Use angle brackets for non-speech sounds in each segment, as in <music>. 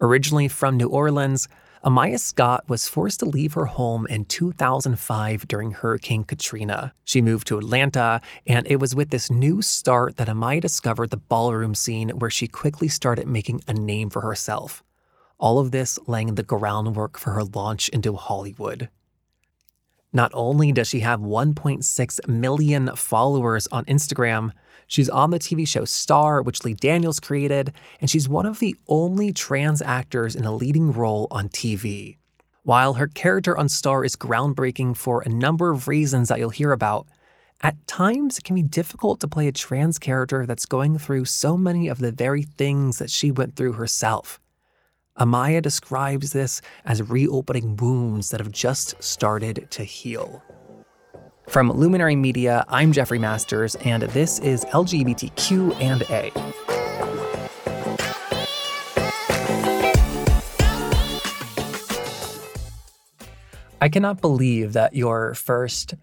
Originally from New Orleans, Amaya Scott was forced to leave her home in 2005 during Hurricane Katrina. She moved to Atlanta, and it was with this new start that Amaya discovered the ballroom scene where she quickly started making a name for herself. All of this laying the groundwork for her launch into Hollywood. Not only does she have 1.6 million followers on Instagram, she's on the TV show Star, which Lee Daniels created, and she's one of the only trans actors in a leading role on TV. While her character on Star is groundbreaking for a number of reasons that you'll hear about, at times it can be difficult to play a trans character that's going through so many of the very things that she went through herself. Amaya describes this as reopening wounds that have just started to heal. From Luminary Media, I'm Jeffrey Masters, and this is LGBTQ and A. I cannot believe that your first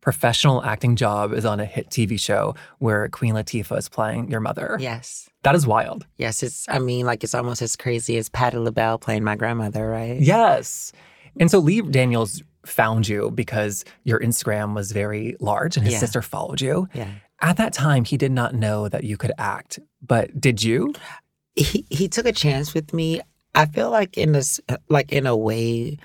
professional acting job is on a hit TV show where Queen Latifah is playing your mother. Yes. That is wild. Yes, it's I mean, like it's almost as crazy as Patti LaBelle playing my grandmother, right? Yes. And so Lee Daniels found you because your Instagram was very large and his Yeah. sister followed you. Yeah. At that time, he did not know that you could act, but did you? He he took a chance with me. I feel like in this like in a way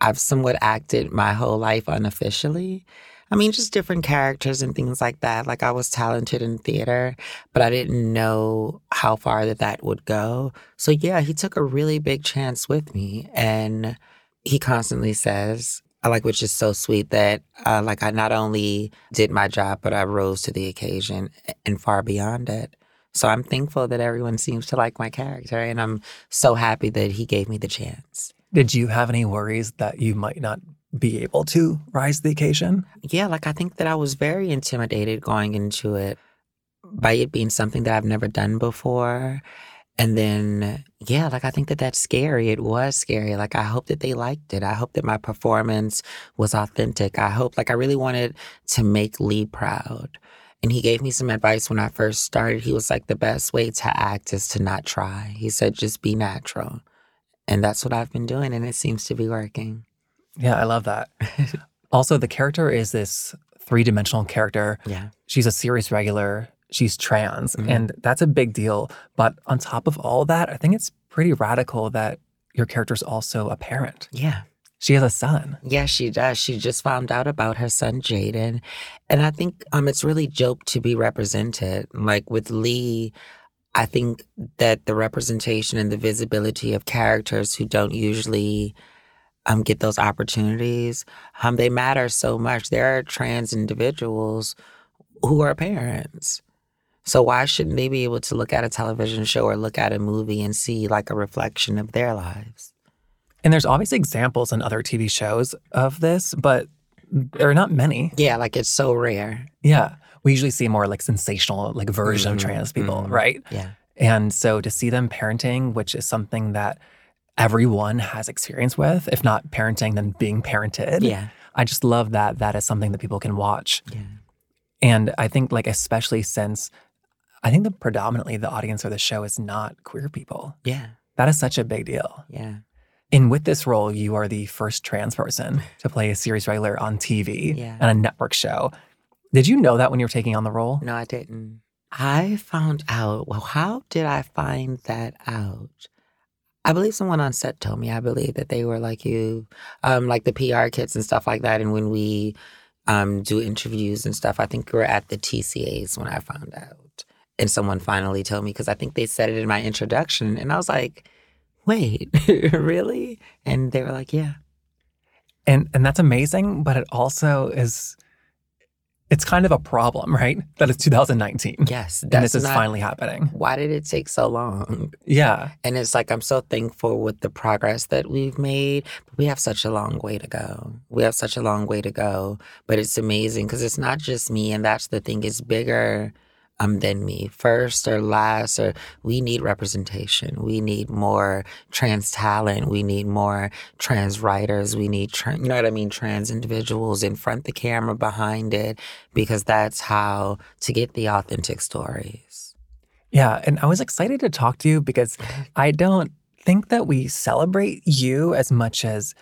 I've somewhat acted my whole life unofficially. I mean, just different characters and things like that. Like I was talented in theater, but I didn't know how far that that would go. So yeah, he took a really big chance with me, and he constantly says, I like, which is so sweet that uh, like I not only did my job, but I rose to the occasion and far beyond it. So I'm thankful that everyone seems to like my character, and I'm so happy that he gave me the chance. Did you have any worries that you might not be able to rise to the occasion? Yeah, like I think that I was very intimidated going into it by it being something that I've never done before. And then, yeah, like I think that that's scary. It was scary. Like I hope that they liked it. I hope that my performance was authentic. I hope, like, I really wanted to make Lee proud. And he gave me some advice when I first started. He was like, the best way to act is to not try. He said, just be natural. And that's what I've been doing, and it seems to be working. Yeah, I love that. <laughs> also, the character is this three dimensional character. Yeah. She's a series regular. She's trans, Mhm. and that's a big deal. But on top of all that, I think it's pretty radical that your character's also a parent. Yeah. She has a son. Yeah, she does. She just found out about her son Jaden, and I think um it's really dope to be represented. Like with Lee, I think that the representation and the visibility of characters who don't usually um get those opportunities, um they matter so much. There are trans individuals who are parents. So why shouldn't they be able to look at a television show or look at a movie and see like a reflection of their lives? And there's obviously examples in other TV shows of this, but there are not many. Yeah, like it's so rare. Yeah. We usually see more like sensational, like version Mhm, of trans people, mhm. right? Yeah. And so to see them parenting, which is something that everyone has experience with, if not parenting, then being parented. Yeah. I just love that that is something that people can watch. Yeah. And I think like especially since I think that predominantly the audience for the show is not queer people. Yeah. That is such a big deal. Yeah. And with this role, you are the first trans person to play a series regular on TV Yeah. and a network show. Did you know that when you were taking on the role? No, I didn't. I found out. Well, how did I find that out? I believe someone on set told me. I believe that they were like you, um, like the PR kits and stuff like that. And when we um, do interviews and stuff, I think we were at the TCAs when I found out. And someone finally told me because I think they said it in my introduction. And I was like, wait, <laughs> really? And they were like, yeah. And and that's amazing, but it also is it's kind of a problem, right? That it's 2019. Yes. and this is not- finally happening. Why did it take so long? Yeah. And it's like I'm so thankful with the progress that we've made, but we have such a long way to go. We have such a long way to go, but it's amazing because it's not just me, and that's the thing. It's bigger um than me. First or last, or we need representation. We need more trans talent. We need more trans writers. We need, tra- you know what I mean, trans individuals in front the camera, behind it, because that's how to get the authentic stories. Yeah. And I was excited to talk to you because I don't think that we celebrate you as much as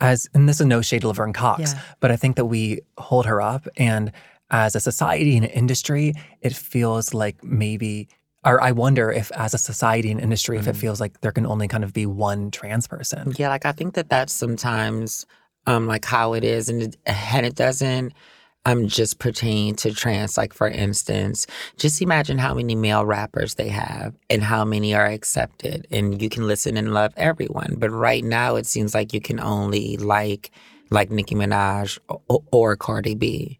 as and this is no shade to Laverne Cox, Yeah. but I think that we hold her up and as a society and an industry, it feels like maybe or I wonder if as a society and industry, if it Mhm. feels like there can only kind of be one trans person. Yeah, like I think that that's sometimes um like how it is, and it, and it doesn't um just pertain to trans. Like for instance, just imagine how many male rappers they have and how many are accepted, and you can listen and love everyone. But right now, it seems like you can only like like Nicki Minaj or, or Cardi B,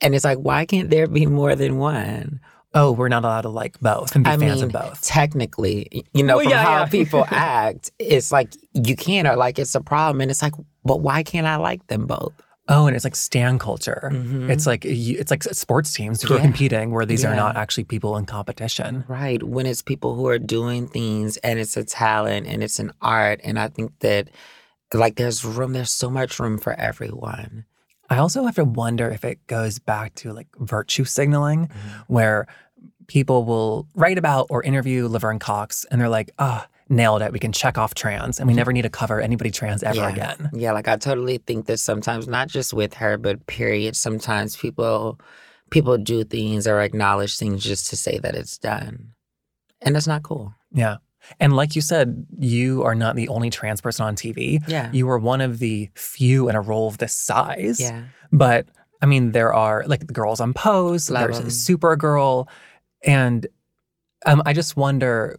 and it's like why can't there be more than one? Oh, we're not allowed to like both and be I fans mean, of both. technically, you know, Well, from yeah, how yeah. people <laughs> act, it's like you can't, or like it's a problem. And it's like, but why can't I like them both? Oh, and it's like stan culture. Mhm. It's like it's like sports teams who are competing where these are not actually people in competition. Right. When it's people who are doing things and it's a talent and it's an art. And I think that, like, there's room, there's so much room for everyone. I also have to wonder if it goes back to like virtue signaling, Mm-hmm. where people will write about or interview Laverne Cox and they're like, ah, nailed it. We can check off trans and we never need to cover anybody trans ever yeah. again. Yeah. Like, I totally think that sometimes, not just with her, but period, sometimes people, people do things or acknowledge things just to say that it's done. And it's not cool. Yeah. And like you said, you are not the only trans person on TV. Yeah. You are one of the few in a role of this size. Yeah. But I mean, there are like the girls on Pose, Love there's 'em. Supergirl. And um, I just wonder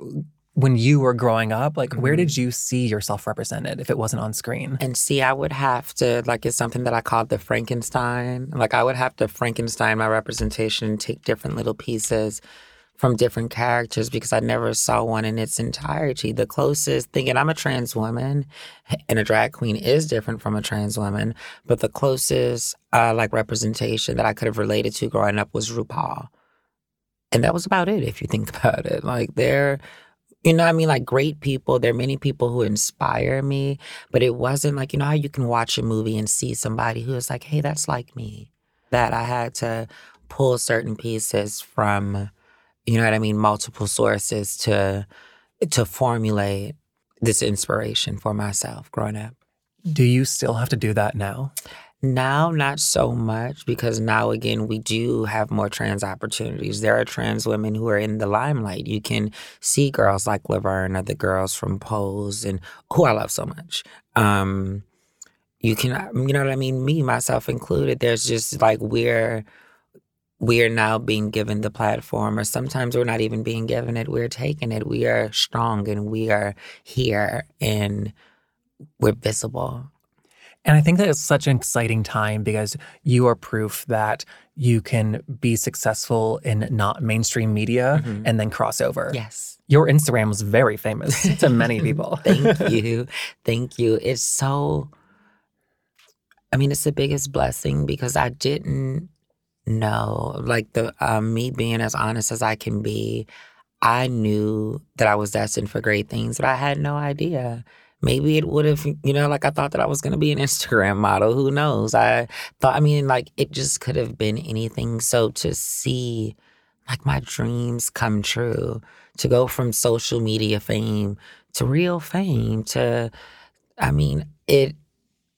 when you were growing up, like where Mhm. did you see yourself represented if it wasn't on screen? And see, I would have to, like, it's something that I called the Frankenstein. Like, I would have to Frankenstein my representation and take different little pieces from different characters because I never saw one in its entirety. The closest thing, and I'm a trans woman, <laughs> and a drag queen is different from a trans woman, but the closest, uh, like, representation that I could have related to growing up was RuPaul. And that was about it, if you think <laughs> about it. Like, they're, you know what I mean? Like, great people. There are many people who inspire me. But it wasn't like, you know how you can watch a movie and see somebody who is like, hey, that's like me. That I had to pull certain pieces from, you know what I mean, multiple sources to to formulate this inspiration for myself growing up. Do you still have to do that now? Now, not so much because now again we do have more trans opportunities. There are trans women who are in the limelight. You can see girls like Laverne or the girls from Pose and who I love so much. Um, you can, you know what I mean. Me, myself included. There's just like we're we're now being given the platform, or sometimes we're not even being given it. We're taking it. We are strong and we are here and we're visible. And I think that it's such an exciting time because you are proof that you can be successful in not mainstream media Mhm. and then cross over. Yes. Your Instagram was very famous <laughs> to many people. <laughs> Thank you. Thank you. It's so, I mean, it's the biggest blessing because I didn't know, like, the um, me being as honest as I can be, I knew that I was destined for great things, but I had no idea. Maybe it would have, you know, like I thought that I was going to be an <laughs> Instagram model. Who knows? I thought, I mean, like, it just could have been anything. So to see, like, my dreams come true, to go from social media fame to real fame to I mean, it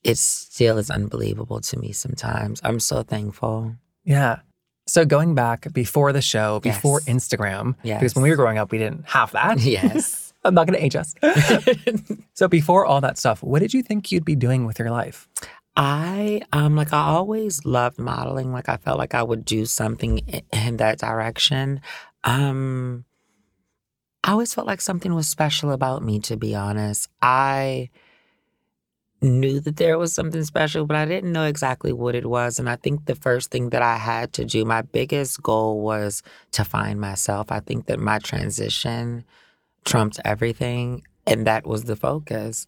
it still is unbelievable to me sometimes. I'm so thankful. Yeah. So going back before the show, before Yes. Instagram, Yes. because when we were growing up, we didn't have that. <laughs> Yes. <laughs> I'm not going to age us. <laughs> so before all that stuff, what did you think you'd be doing with your life? I um like I always loved modeling. Like I felt like I would do something in that direction. Um I always felt like something was special about me to be honest. I knew that there was something special, but I didn't know exactly what it was. And I think the first thing that I had to do, my biggest goal was to find myself. I think that my transition trumped everything, and that was the focus.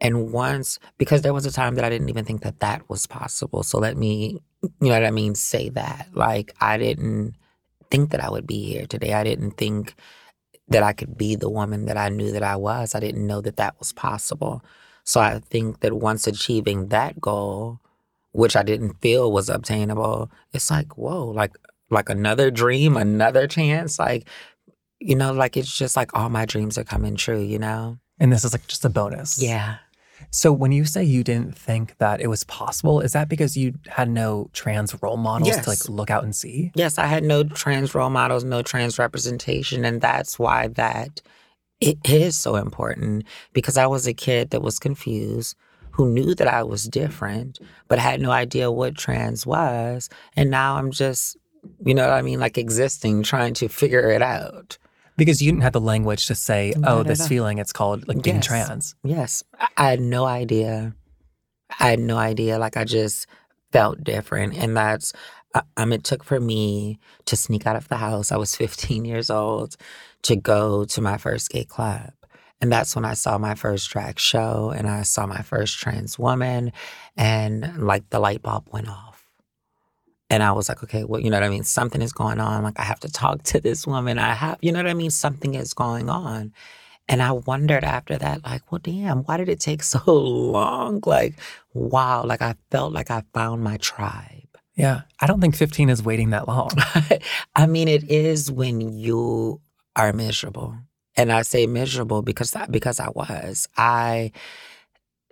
And once, because there was a time that I didn't even think that that was possible. So let me, you know what I mean, say that. Like, I didn't think that I would be here today. I didn't think that I could be the woman that I knew that I was. I didn't know that that was possible. So I think that once achieving that goal, which I didn't feel was obtainable, it's like, whoa, like, like another dream, another chance. Like, you know, like it's just like all my dreams are coming true, you know? And this is like just a bonus. Yeah. So when you say you didn't think that it was possible, is that because you had no trans role models Yes. to like look out and see? Yes, I had no trans role models, no trans representation, and that's why that it is so important because I was a kid that was confused, who knew that I was different, but had no idea what trans was, and now I'm just, you know what I mean, like existing, trying to figure it out. Because you didn't have the language to say, Not oh, this all. feeling, it's called like being Yes. trans. Yes, I- had no idea. I had no idea. Like I just felt different, and that's um. It took for me to sneak out of the house. I was 15 years old to go to my first gay club, and that's when I saw my first drag show, and I saw my first trans woman, and like the light bulb went off. And I was like, okay, well, you know what I mean? Something is going on. Like, I have to talk to this woman. I have, you know what I mean? Something is going on. And I wondered after that, like, well, damn, why did it take <laughs> so long? Like, wow, like I felt like I found my tribe. Yeah. I don't think 15 is waiting that long. <laughs> I mean, it is when you are miserable. And I say miserable because because I was. I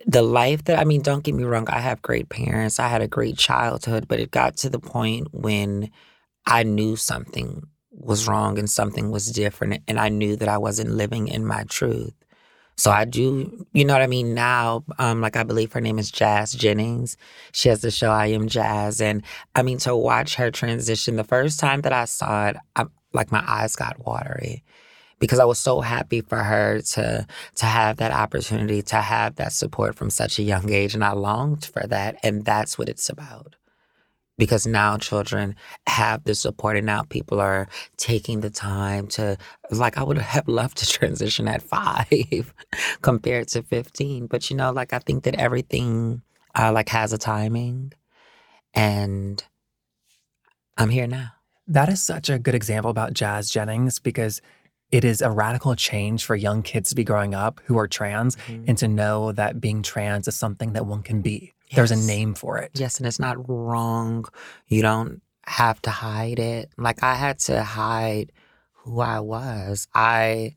the life that I mean, don't get me wrong, I have great parents. I had a great childhood, but it got to the point when I knew something was wrong and something was different and I knew that I wasn't living in my truth. So I do, you know what I mean? Now, um, like I believe her name is Jazz Jennings. She has the show I Am Jazz. And I mean, to watch her transition, the first time that I saw it, I, like my eyes got watery because I was so happy for her to to have that opportunity, to have that support from such a young age. And I longed for that. And that's what it's about. Because now children have the support and now people are taking the time to like I would have loved to <laughs> transition at five <laughs> compared to 15. But you know, like I think that everything uh, like has a timing and I'm here now. That is such a good example about Jazz Jennings because it is a radical change for young kids to be growing up who are trans and to know that being trans is something that one can be. There's a name for it. Yes, and it's not wrong. You don't have to hide it. Like I had to hide who I was. I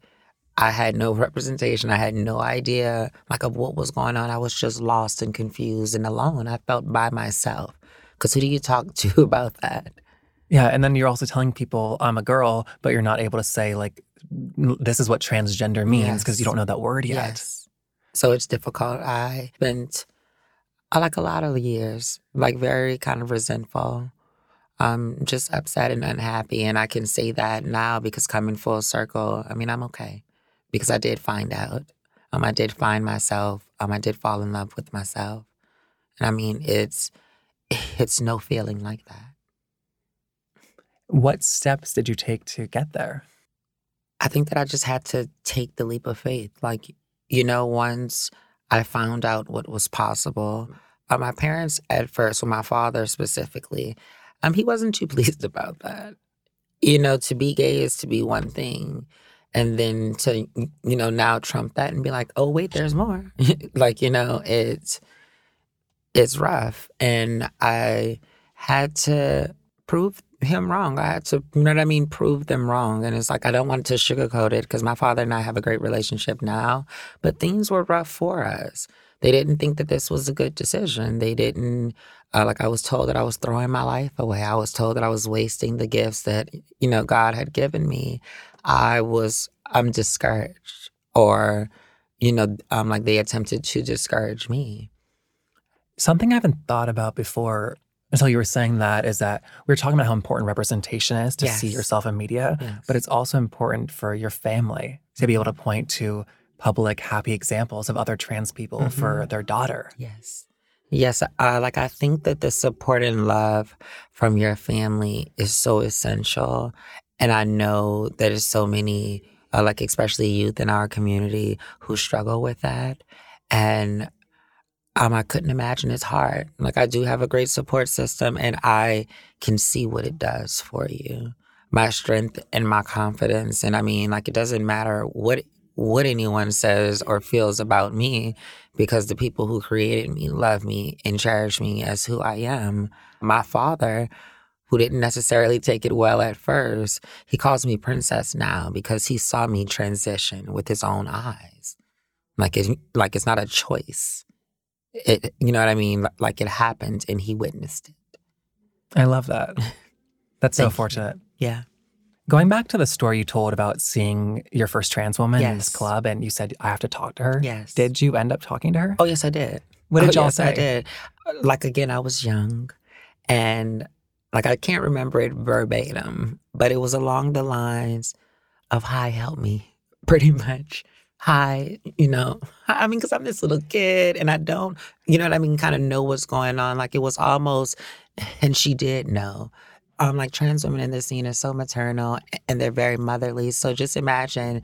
I had no representation. I had no idea like of what was going on. I was just lost and confused and alone. I felt by myself. Cause who do you talk <laughs> to about that? Yeah. And then you're also telling people, I'm a girl, but you're not able to say, like, this is what transgender means because you don't know that word yet. Yes. So it's difficult. I spent like a lot of years, like very kind of resentful, um, just upset and unhappy. And I can say that now because coming full circle, I mean, I'm okay because I did find out. Um, I did find myself. Um, I did fall in love with myself. And I mean, it's <laughs> it's no feeling like that. What steps did you take to get there? I think that I just had to take the leap of faith. Like, you know, once I found out what was possible, uh, my parents at first, well, my father specifically, um, he wasn't too <laughs> pleased about that. You know, to be gay is to be one thing. And then to, you know, now trump that and be like, oh, wait, there's more. <laughs> like, you know, it's, it's rough. And I had to prove him wrong. I had to, you know what I mean, prove them wrong. And it's like, I don't want to sugarcoat it because my father and I have a great relationship now, but things were rough for us. They didn't think that this was a good decision. They didn't, uh, like, I was told that I was throwing my life away. I was told that I was wasting the gifts that, you know, God had given me. I was, I'm discouraged. Or, you know, um, like they attempted to discourage me. Something I haven't thought about before until you were saying that is that we were talking about how important representation is to see yourself in media, Yes. but it's also important for your family to be able to point to public happy examples of other trans people for their daughter. Yes. Yes, uh, like I think that the support and love from your family is so essential. And I know that there's so many, uh, like especially youth in our community who struggle with that. And um, I couldn't imagine it's hard. Like I do have a great support system and I can see what it does for you. My strength and my confidence. And I mean, like it doesn't matter what what anyone says or feels about me because the people who created me love me and cherish me as who I am. My father, who didn't necessarily take it well at first, he calls me princess now because he saw me transition with his own eyes. Like it, like it's not a choice. It, you know what I mean? Like it happened, and he witnessed it. I love that. <laughs> That's so Thank you. fortunate. Yeah. Going back to the story you told about seeing your first trans woman in this club, and you said I have to talk to her. Yes. Did you end up talking to her? Oh yes, I did. what did Oh, y'all yes, say? I did. Uh, like again, I was young, and like I can't remember it verbatim, but it was along the lines of "Hi, help me," <laughs> pretty much. Hi, you know, I mean, because I'm this little kid and I don't, you know what I mean, kind of know what's going on. Like it was almost, and she did know. Um, like trans women in this scene are so maternal and they're very motherly. So just imagine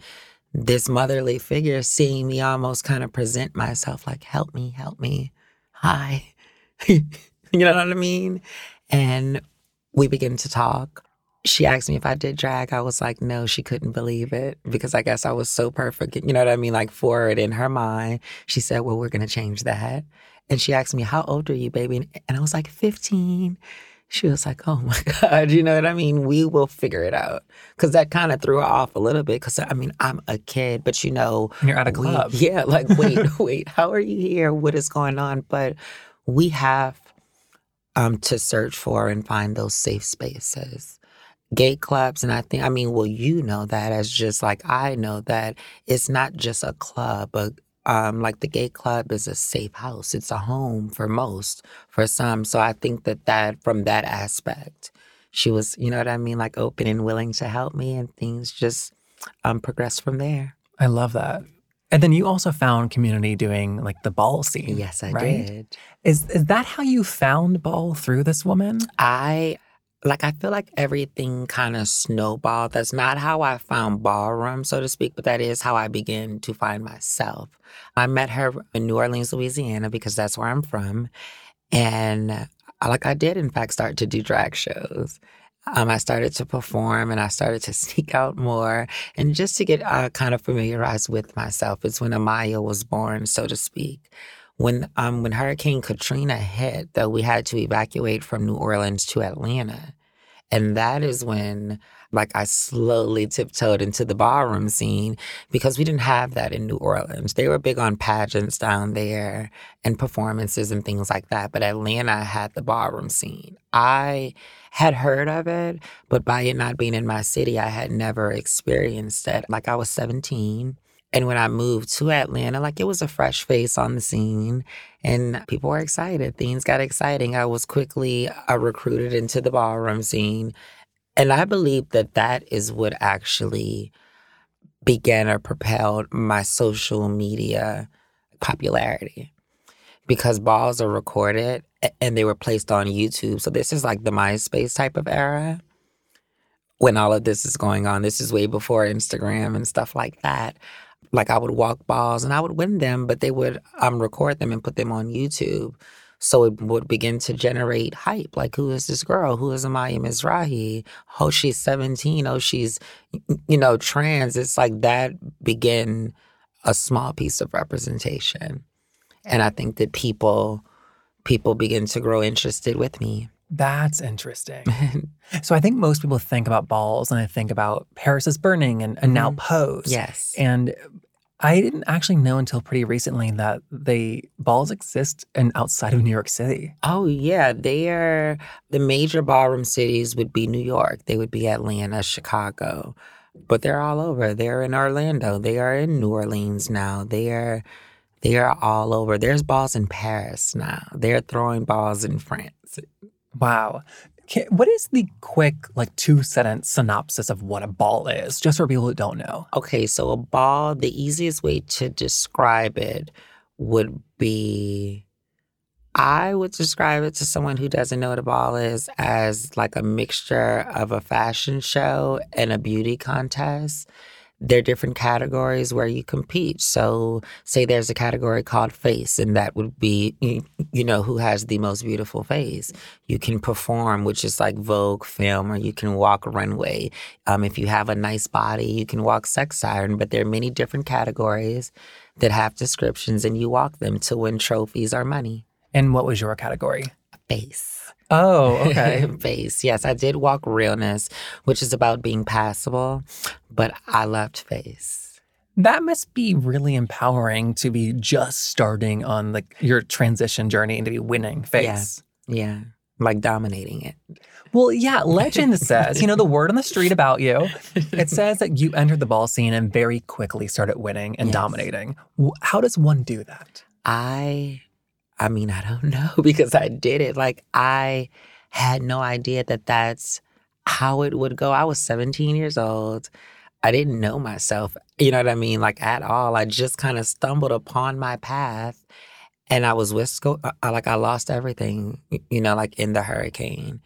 this motherly figure seeing me almost kind of present myself like, help me, help me. Hi. <laughs> you know what I mean? And we begin to talk. She asked me if I did drag. I was like, no, she couldn't believe it because I guess I was so perfect. You know what I mean? Like for it in her mind. She said, well, we're going to change that. And she asked me, how old are you, baby? And I was like, 15. She was like, oh my <laughs> God, you know what I mean? We will figure it out. Cause that kind of threw her off a little bit. Cause I mean, I'm a kid, but you know, you're at a we- club. <laughs> yeah, like, wait, <laughs> wait, how are you here? What is going on? But we have um, to search for and find those safe spaces. Gay clubs, and I think, I mean, well, you know that as just like I know that it's not just a club, but um, like the gay club is a safe house. It's a home for most, for some. So I think that that from that aspect, she was, you know what I mean, like open and willing to help me, and things just um, progressed from there. I love that. And then you also found community doing like the ball scene. Yes, I right? did. Is is that how you found ball through this woman? I like I feel like everything kind of snowballed. That's not how I found ballroom, so to speak, but that is how I began to find myself. I met her in New Orleans, Louisiana, because that's where I'm from. And like I did in fact start to do drag shows. Um, I started to perform and I started to <laughs> sneak out more and just to get uh, kind of familiarized with myself. It's when Amaya was born, so to speak. When um when Hurricane Katrina hit, though, we had to evacuate from New Orleans to Atlanta, and that is when like I slowly tiptoed into the ballroom scene because we didn't have that in New Orleans. They were big on pageants down there and performances and things like that, but Atlanta had the ballroom scene. I had heard of it, but by it not being in my city, I had never experienced it. Like I was 17. And when I moved to Atlanta, like it was a fresh face on the scene and people were excited. Things got exciting. I was quickly uh, recruited into the ballroom scene. And I believe that that is what actually began or propelled my social media popularity because balls are recorded and they were placed on YouTube. So this is like the MySpace type of era when all of this is going on. This is way before Instagram and stuff like that. Like I would walk balls and I would win them, but they would um record them and put them on YouTube. So it would begin to generate hype. Like, who is this girl? Who is Amaya Mizrahi? Oh, she's 17. Oh, she's, you know, trans. It's like that began a small piece of representation. And I think that people people begin to grow interested with me. That's interesting. <laughs> so I think most people think about balls and I think about Paris is burning and, and now Mhm. pose. yes. And I didn't actually know until pretty recently that they balls exist in outside of New York City. Oh yeah, they are the major ballroom cities would be New York. They would be Atlanta, Chicago. But they're all over. They're in Orlando. They are in New Orleans now. They are they are all over. There's balls in Paris now. They're throwing balls in France. Wow. What is the quick, like, two sentence synopsis of what a ball is, just for people who don't know? Okay, so a ball, the easiest way to describe it would be I would describe it to someone who doesn't know what a ball is as like a mixture of a fashion show and a beauty contest. There are different categories where you compete. So, say there's a category called face, and that would be, you know, who has the most beautiful face. You can perform, which is like Vogue femme, or you can walk runway. Um, if you have a nice body, you can walk sex siren, but there are many different categories that have descriptions, and you walk them to win trophies or money. And what was your category? Face. Oh, <laughs> okay. face. Yes, I did walk realness, which is about being passable, but I loved face. That must be really empowering to be just starting on like your transition journey and to be winning face. Yeah. yeah. Like dominating it. Well, yeah, <laughs> legend says, you know, the word on the street about you, it <laughs> says that you entered the ball scene and very quickly started winning and Yes. dominating. How does one do that? I I mean, I don't <laughs> know because I did it. Like I had no idea that that's how it would go. I was 17 years old. I didn't know myself, you know what I mean, like at all. I just kind of stumbled upon my path and I was whisked, I, uh, like I lost everything, you know, like in the hurricane,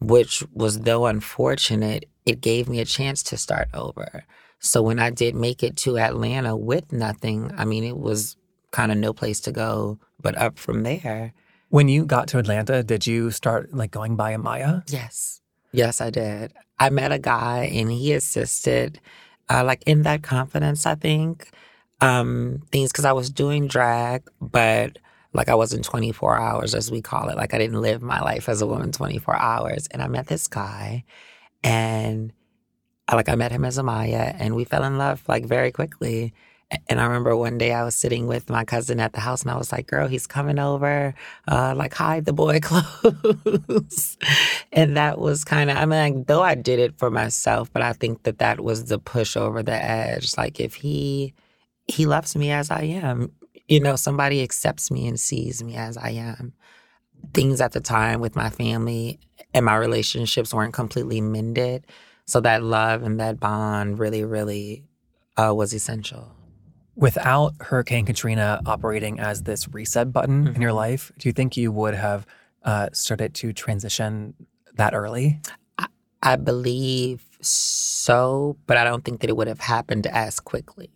which was though unfortunate, it gave me a chance to start over. So when I did make it to Atlanta with nothing, I mean, it was kind of no place to go but up from there. When you got to Atlanta, did you start like going by Amaya? Yes. Yes, I did. I met a guy and he assisted, uh, like in that confidence, I think, um, things because I was doing drag, but like I wasn't 24 hours, as we call it. Like I didn't live my life as a woman 24 hours. And I met this guy and I, like I met him as Amaya and we fell in love like very quickly. And I remember one day I was sitting with my cousin at the house and I was like, girl, he's coming over. Uh, like hide the boy <laughs> clothes. and that was kind of, I mean, like, though I did it for myself, but I think that that was the push over the edge. Like if he, he loves me as I am, you know, somebody accepts me and sees me as I am. Things at the time with my family and my relationships weren't completely mended. So that love and that bond really, really uh, was essential. Without Hurricane Katrina operating as this reset button in your life, do you think you would have uh, started to transition that early? I believe so, but I don't think that it would have happened as quickly.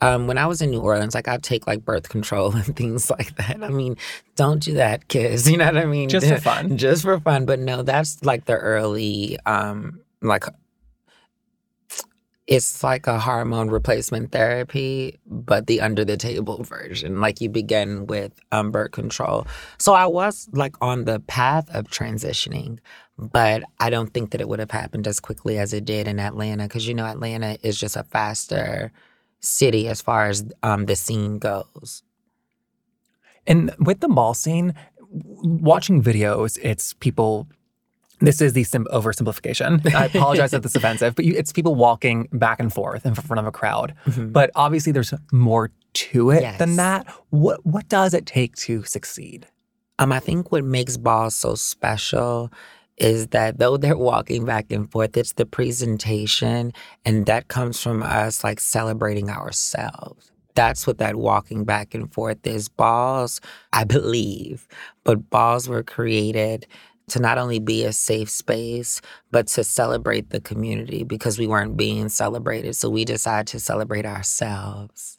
Um, when I was in New Orleans, like I'd take like birth control <laughs> and things like that. I mean, don't do that, kids. <laughs> You know what I mean? Just for <laughs> fun. Just for fun. But no, that's like the early, um, like it's like a hormone replacement therapy, but the under the table version. Like you begin with um, birth control. So I was like on the path of transitioning, but I don't think that it would have happened as quickly as it did in Atlanta because you know Atlanta is just a faster city as far as um, the scene goes. And with the ball scene, watching videos, it's people. This is the sim- oversimplification. <laughs> I apologize if this is offensive, but you, it's people walking back and forth in front of a crowd. But obviously, there's more to it than that. What what does it take to succeed? Um, I think what makes balls so special is that though they're walking back and forth, it's the presentation, and that comes from us like celebrating ourselves. That's what that walking back and forth is. Balls, I believe, but balls were created to not only be a safe space, but to celebrate the community because we weren't being celebrated. So we decided to celebrate ourselves.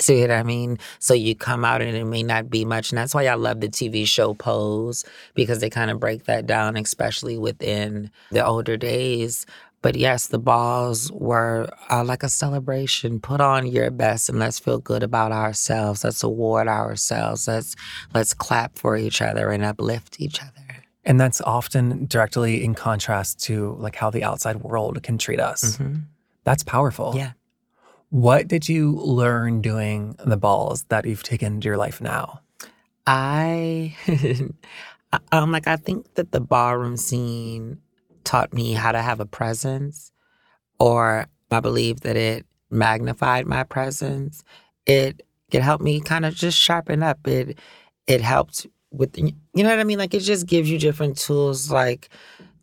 See what I mean? So you come out and it may not be much. And that's why I love the TV show Pose because they kind of break that down, especially within the older days. But yes, the balls were uh, like a celebration. Put on your best and let's feel good about ourselves. Let's award ourselves. Let's let's clap for each other and uplift each other. And that's often directly in contrast to like how the outside world can treat us. Mhm. That's powerful. Yeah. What did you learn doing the balls that you've taken into your life now? <laughs> I um like I think that the ballroom scene taught me how to have a presence or I believe that it magnified my presence. It it helped me kind of just sharpen up. It it helped with you know what I mean? Like it just gives you different tools like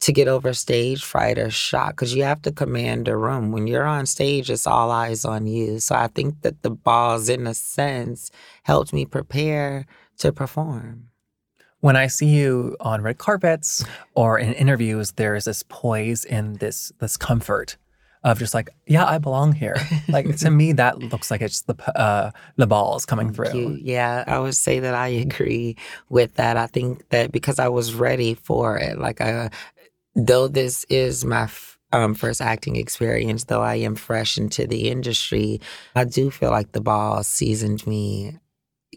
to get over stage fright or shock because you have to command a room. When you're on stage, it's all eyes on you. So I think that the balls, in a sense, helped me prepare to perform. When I see you on red carpets or in interviews, there's this poise and this this comfort of just like, yeah, I belong here. Like to me, that looks like it's the uh, the balls coming through. Yeah, I would say that I agree with that. I think that because I was ready for it, like I, though this is my f- um, first acting experience, though I am fresh into the industry, I do feel like the ball seasoned me.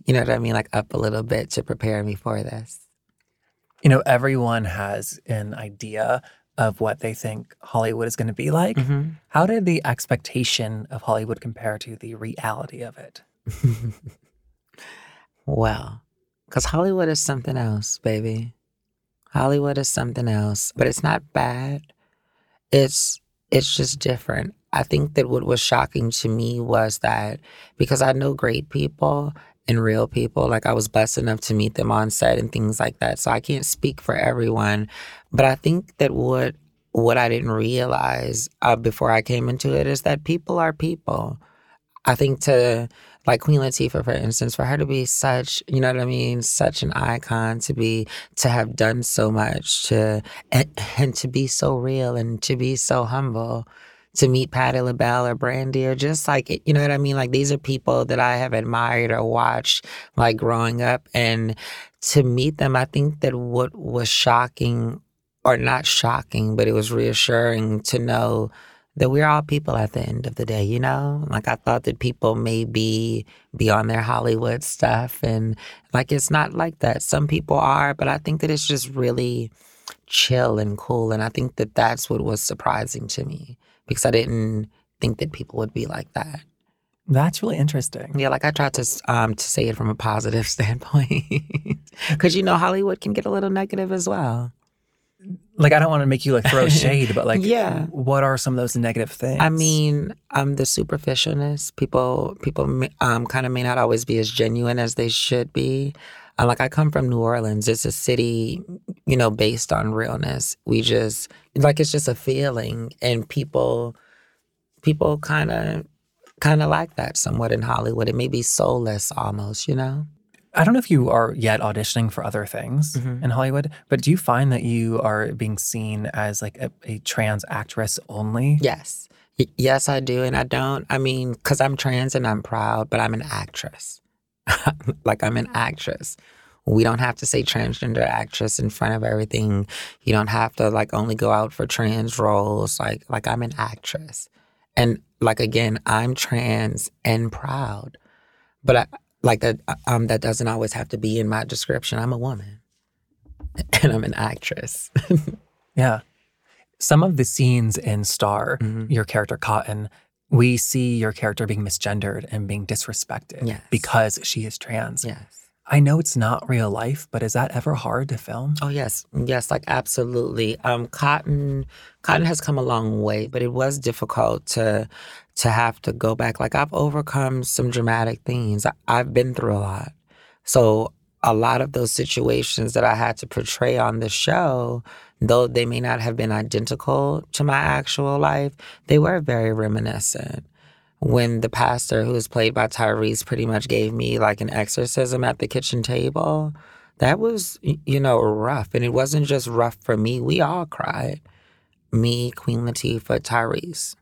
You know what I mean? Like up a little bit to prepare me for this. You know, everyone has an idea of what they think Hollywood is going to be like. Mm-hmm. How did the expectation of Hollywood compare to the reality of it? <laughs> well, because Hollywood is something else, baby. Hollywood is something else, but it's not bad. It's it's just different. I think that what was shocking to me was that because I know great people and real people, like I was blessed enough to meet them on set and things like that. So I can't speak for everyone, but I think that what what I didn't realize uh, before I came into it is that people are people. I think to like Queen Latifah, for instance, for her to be such, you know what I mean, such an icon, to be to have done so much, to and, and to be so real and to be so humble, to meet Patti LaBelle or Brandy or just like you know what I mean. Like these are people that I have admired or watched like growing up, and to meet them, I think that what was shocking or not shocking, but it was reassuring to know that we're all people at the end of the day, you know? Like I thought that people may be beyond their Hollywood stuff and like it's not like that. Some people are, but I think that it's just really chill and cool and I think that that's what was surprising to me because I didn't think that people would be like that. That's really interesting. Yeah, like I tried to um to say it from a positive <laughs> standpoint. Cuz you know Hollywood can get a little negative as well like I don't want to make you like throw <laughs> shade, but like yeah, what are some of those negative things? I mean, um, the superficialness. People, people, um, kind of may not always be as genuine as they should be. Like I come from New Orleans. It's a city, you know, based on realness. We just like it's just a feeling, and people, people kind of, kind of like that somewhat in Hollywood. It may be soulless almost, you know. I don't know if you are yet auditioning for other things Mhm. in Hollywood, but do you find that you are being seen as like a, a trans actress only? Yes. Y- yes, I do. And I don't, I mean, because I'm trans and I'm proud, but I'm an actress. <laughs> like, I'm an actress. We don't have to say transgender actress in front of everything. You don't have to like only go out for trans roles. Like, like I'm an actress. And like again, I'm trans and proud. But I like that um that doesn't always have to be in my description. I'm a woman. <laughs> And I'm an actress. <laughs> Yeah. Some of the scenes in Star, Mhm. your character Cotton, we see your character being misgendered and being disrespected Yes. because she is trans. yes. I know it's not real life, but is that ever hard to film? Oh yes, yes, like absolutely. Um, cotton, cotton has come a long way, but it was difficult to to have to go back. Like I've overcome some dramatic things. I, I've been through a lot, so a lot of those situations that I had to portray on the show, though they may not have been identical to my actual life, they were very reminiscent when the pastor who was played by Tyrese pretty much gave me like an exorcism at the kitchen table, that was, you know, rough. And it wasn't just rough for me. We all cried. Me, Queen Latifah, Tyrese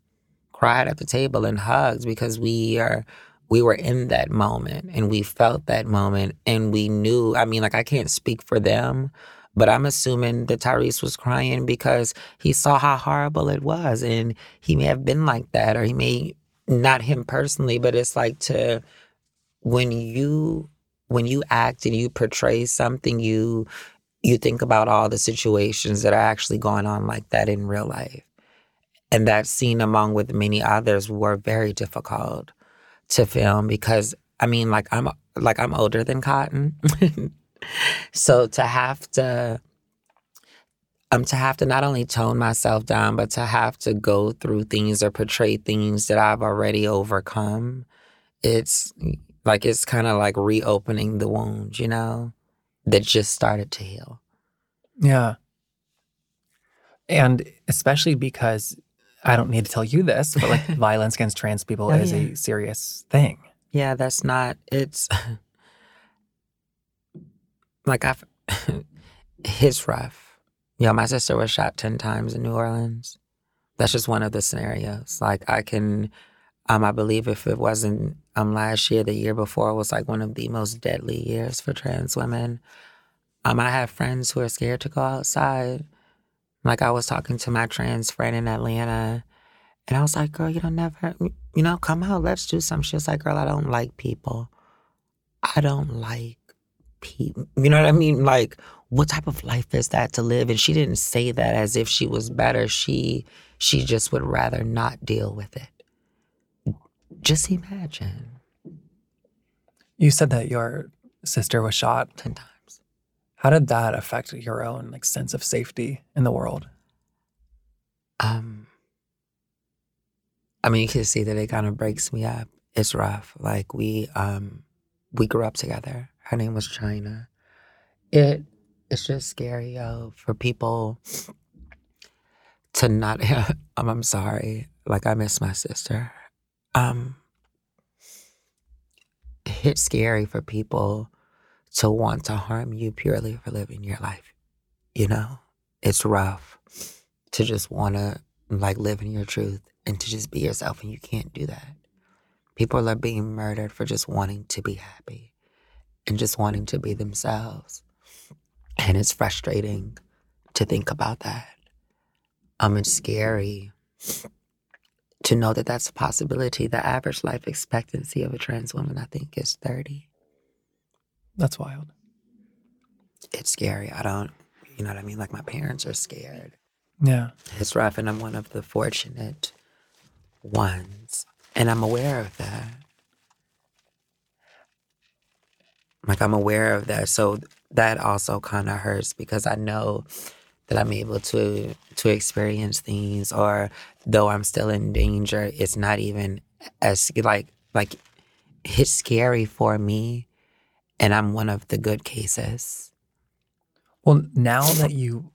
cried at the table and hugged because we are we were in that moment and we felt that moment and we knew I mean like I can't speak for them but I'm assuming that Tyrese was crying because he saw how horrible it was and he may have been like that or he may not him personally, but it's like to when you when you act and you portray something, you you think about all the situations that are actually going on like that in real life. And that scene among with many others were very difficult to film because I mean like I'm like I'm older than Cotton. <laughs> so to have to um to have to not only tone myself down but to have to go through things or portray things that I've already overcome it's like it's kind of like reopening the wound you know that just started to heal Yeah. And especially because I don't need to tell you this, but like <laughs> violence against trans people Oh, is yeah. a serious thing. yeah that's not it's <laughs> like I've <laughs> it's rough yeah my sister was shot 10 times in New Orleans that's just one of the scenarios like I can um, I believe if it wasn't um last year, the year before was like one of the most deadly years for trans women. Um, I have friends who are scared to go outside. Like I was talking to my trans friend in Atlanta, and I was like, "Girl, you don't never, you know, come out, let's do some." She was like, "Girl, I don't like people. I don't like people. You know what I mean? Like, what type of life is that to live? And she didn't say that as if she was better. She she just would rather not deal with it. Just imagine. You said that your sister was shot. Ten times. How did that affect your own like sense of safety in the world? Um I mean you can see that it kind of breaks me up. It's rough. Like we um we grew up together. Her name was China. It it's just scary, yo, for people to not <laughs> um, I'm sorry. Like I miss my sister. Um it's scary for people to want to harm you purely for living your life. You know? It's rough to just want to like live in your truth and to just be yourself and you can't do that. People are being murdered for just wanting to be happy and just wanting to be themselves. And it's frustrating to think about that. Um, it's scary to know that that's a possibility. The average life expectancy of a trans woman, I think, is 30. That's wild. It's scary. I don't, you know what I mean? Like, my parents are scared. Yeah. It's rough, and I'm one of the fortunate ones. And I'm aware of that. Like, I'm aware of that. So that also kind of hurts because I know that I'm able to to experience things or though I'm still in danger, it's not even as like like it's scary for me and I'm one of the good cases. Well, now that you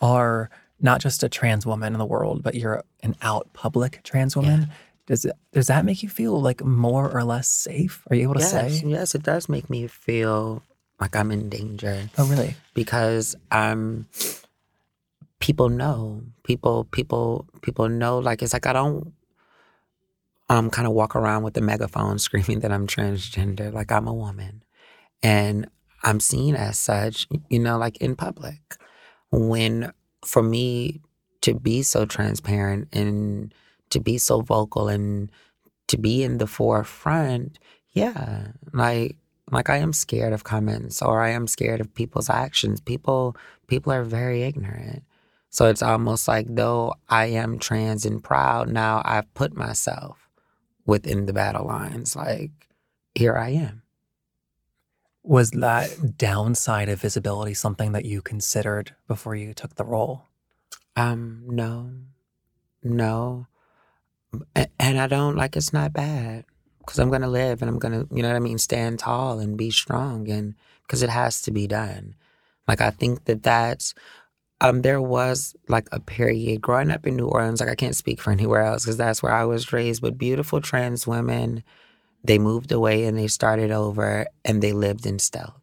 are not just a trans woman in the world, but you're an out public trans woman, yeah. does it does that make you feel like more or less safe? Are you able to yes, say? Yes, it does make me feel like I'm in danger. Oh, really? Because I'm people know. People people people know like it's like I don't um kind of walk around with the megaphone <laughs> screaming that I'm transgender like I'm a woman. And I'm seen as such, you know, like in public. When for me to be so transparent and to be so vocal and to be in the forefront, yeah, like like I am scared of comments or I am scared of people's actions. People people are very ignorant. So it's almost like though I am trans and proud, now I've put myself within the battle lines. Like, here I am. Was that downside of visibility something that you considered before you took the role? Um, no. No. And I don't like it's not bad because I'm to live and I'm to, you know what I mean, stand tall and be strong and because it has to be done. Like, I think that that's um, there was like a period growing up in New Orleans. Like I can't speak for anywhere else because that's where I was raised. But beautiful trans women, they moved away and they started over and they lived in stealth.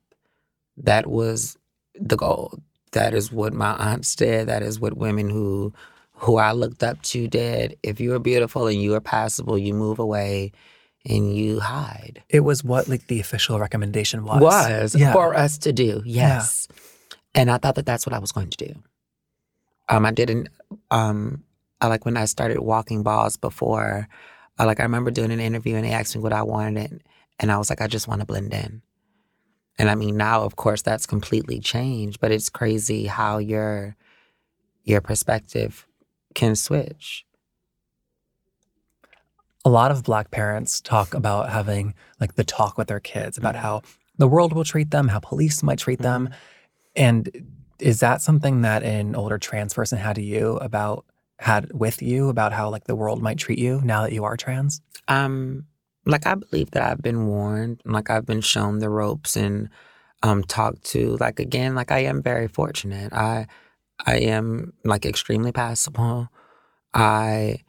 That was the goal. That is what my aunts did. That is what women who who I looked up to did. If you are beautiful and you are passable, you move away and you hide. It was what like the official recommendation was. Was yeah. for us to do. Yes. Yeah. And I thought that that's what I was going to do. Um, I didn't. Um, I like when I started walking balls before. I like I remember doing an interview and they asked me what I wanted, and I was like, I just want to blend in. And I mean, now of course that's completely changed, but it's crazy how your your perspective can switch. A lot of black parents talk about having like the talk with their kids about mm-hmm. how the world will treat them, how police might treat them. Mm-hmm. And is that something that an older trans person had to you about had with you about how like the world might treat you now that you are trans? Um, like I believe that I've been warned, like I've been shown the ropes and um talked to. Like again, like I am very fortunate. I I am like extremely passable. I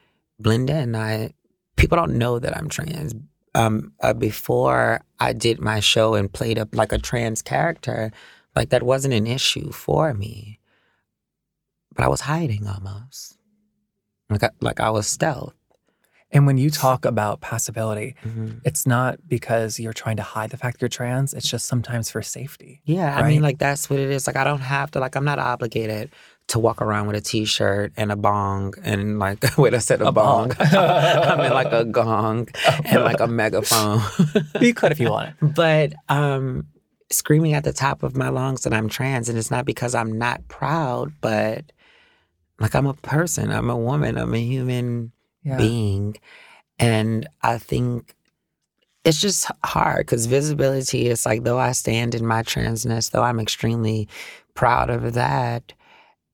blend in. I people don't know that I'm trans. Um, uh, before I did my show and played up like a trans character, like that wasn't an issue for me. But I was hiding almost. Like I, like I was stealth. And when you talk about passability, mm-hmm. it's not because you're trying to hide the fact you're trans. It's just sometimes for safety. Yeah, right? I mean, like that's what it is. Like I don't have to. Like I'm not obligated to walk around with a t-shirt and a bong and like wait, I said a, a bong. bong. <laughs> I mean like a gong <laughs> and like a megaphone. you could if you wanted. <laughs> But um, screaming at the top of my lungs that I'm trans. And it's not because I'm not proud, but like I'm a person, I'm a woman, I'm a human Yeah. being. And I think it's just hard because visibility is like, though I stand in my transness, though I'm extremely proud of that,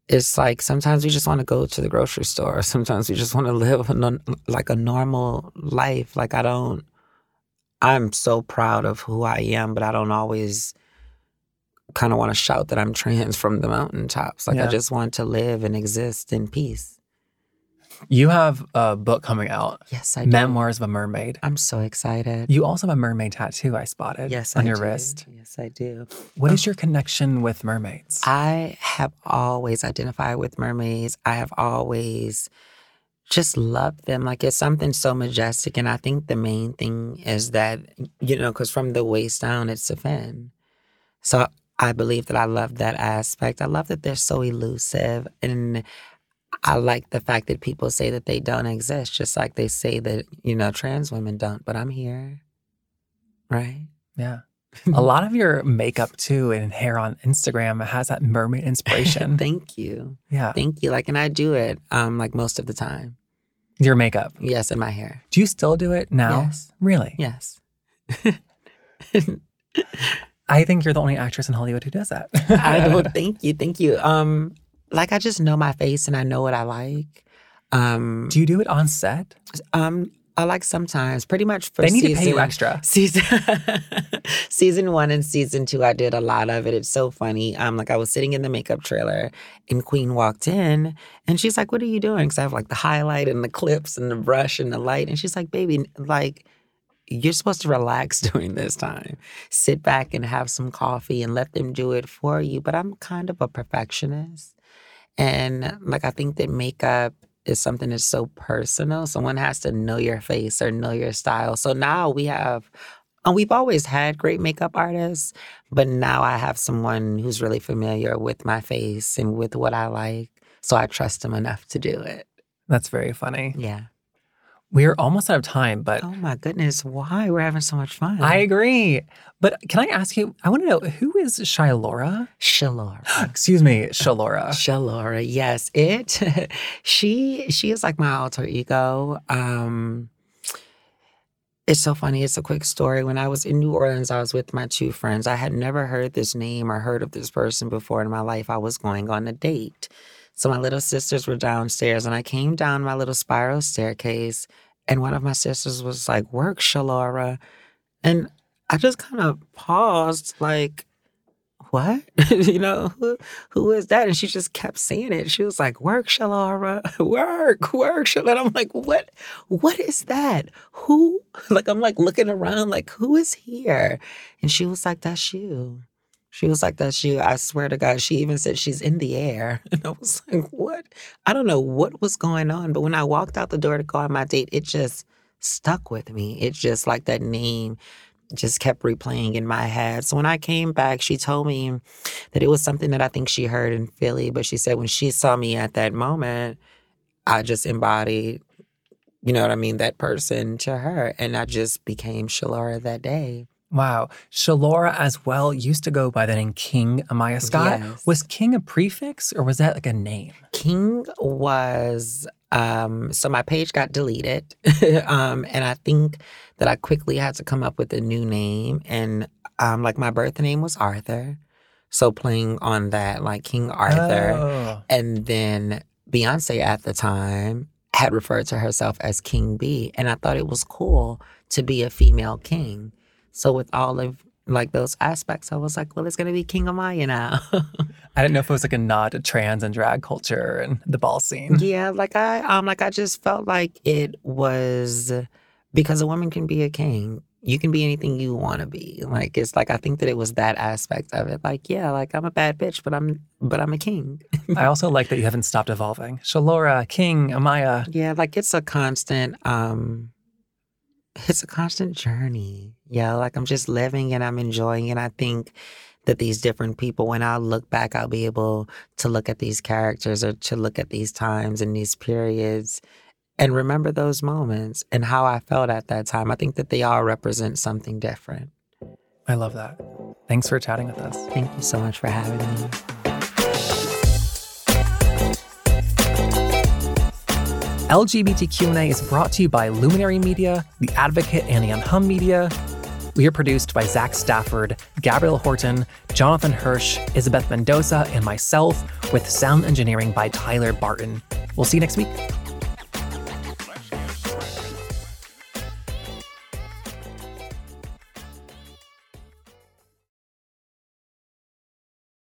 it's like sometimes we just want to go to the grocery store. <laughs> Sometimes we just want to live a non- like a normal life. Like I don't, I'm so proud of who I am, but I don't always kind of want to shout that I'm trans from the mountaintops. Like I just want to live and exist in peace. You have a book coming out, Yes, I do. Memoirs of a Mermaid. I'm so excited. You also have a mermaid tattoo, I spotted yes, on I your do. wrist. Yes, I do. What is oh. your connection with mermaids? I have always identified with mermaids. I have always just loved them. Like it's something so majestic. And I think the main thing is that, you know, because from the waist down, it's a fin. So I believe that I love that aspect. I love that they're so elusive. And I like the fact that people say that they don't exist, just like they say that, you know, trans women don't. But I'm here. Right? yeah. a <laughs> lot of your makeup too and hair on Instagram has that mermaid inspiration. <laughs> Thank you. yeah. Thank you. Like, and I do it um like most of the time. Your makeup. Yes, in my hair. Do you still do it now? Yes. Really? Yes. <laughs> I think you're the only actress in Hollywood who does that. <laughs> I don't <laughs> thank you. Thank you. Um, like I just know my face and I know what I like. Um, Do you do it on set? um, I like sometimes pretty much for They need to pay you extra. <laughs> Season season one and season two, I did a lot of it. It's so funny. Um, like I was sitting in the makeup trailer, and Queen walked in, and she's like, "What are you doing?" Because I have like the highlight and the clips and the brush and the light, and she's like, "Baby, like." You're supposed to relax <laughs> during this time. Sit back and have some coffee and let them do it for you. But I'm kind of a perfectionist. And like, I think that makeup is something that's so personal. Someone has to know your face or know your style. So now we have, and we've always had great makeup artists, but now I have someone who's really familiar with my face and with what I like. So I trust them enough to do it. That's very funny. Yeah. We're almost out of time, but Oh my goodness. Why? We're having so much fun. I agree. But can I ask you? I want to know who is Shylora? Shalora. <gasps> Excuse me, Shalora. Shalora, yes. It <laughs> she she is like my alter ego. Um it's so funny. It's a quick story. When I was in New Orleans, I was with my two friends. I had never heard this name or heard of this person before in my life. I was going on a date. So my little sisters were downstairs and I came down my little spiral staircase and one of my sisters was like, Work, Shalora. And I just kind of paused, like, what? <laughs> you know, who, who is that? And she just kept saying it. She was like, work, Shalara, <laughs> work, work, Shalara. I'm like, what, what is that? Who, <laughs> like, I'm like looking around, like, who is here? And she was like, that's you. She was like, that's you. I swear to God. She even said she's in the air. <laughs> And I was like, what? I don't know what was going on. But when I walked out the door to go on my date, it just stuck with me. It just like that name just kept replaying in my head. So when I came back, she told me that it was something that I think she heard in Philly, but she said when she saw me at that moment, I just embodied, you know what I mean, that person to her. And I just became Shalora that day. Wow. Shalora as well used to go by the name King Amiyah Scott. Yes. Was King a prefix or was that like a name? King was um so my page got deleted <laughs> um and I think that I quickly had to come up with a new name and um like my birth name was Arthur. So playing on that like King Arthur Oh. and then Beyonce at the time had referred to herself as King B and I thought it was cool to be a female king. So with all of like those aspects I was like well it's going to be King Amiyah now. <laughs> I didn't know if it was like a nod to trans and drag culture and the ball scene. Yeah, like I um like I just felt like it was because a woman can be a king. You can be anything you want to be. Like it's like I think that it was that aspect of it. Like yeah, like I'm a bad bitch, but I'm but I'm a king. I <laughs> also like that you haven't stopped evolving. Shalora, King, Amiyah. Yeah, like it's a constant um it's a constant journey. Yeah, like I'm just living and I'm enjoying and I think that these different people, when I look back, I'll be able to look at these characters or to look at these times and these periods and remember those moments and how I felt at that time. I think that they all represent something different. I love that. Thanks for chatting with us. Thank you so much for having me. LGBTQ&A is brought to you by Luminary Media, The Advocate, and Ann Hum Media. We are produced by Zach Stafford, Gabriel Horton, Jonathan Hirsch, Isabeth Mendoza, and myself, with sound engineering by Tyler Barton. We'll see you next week.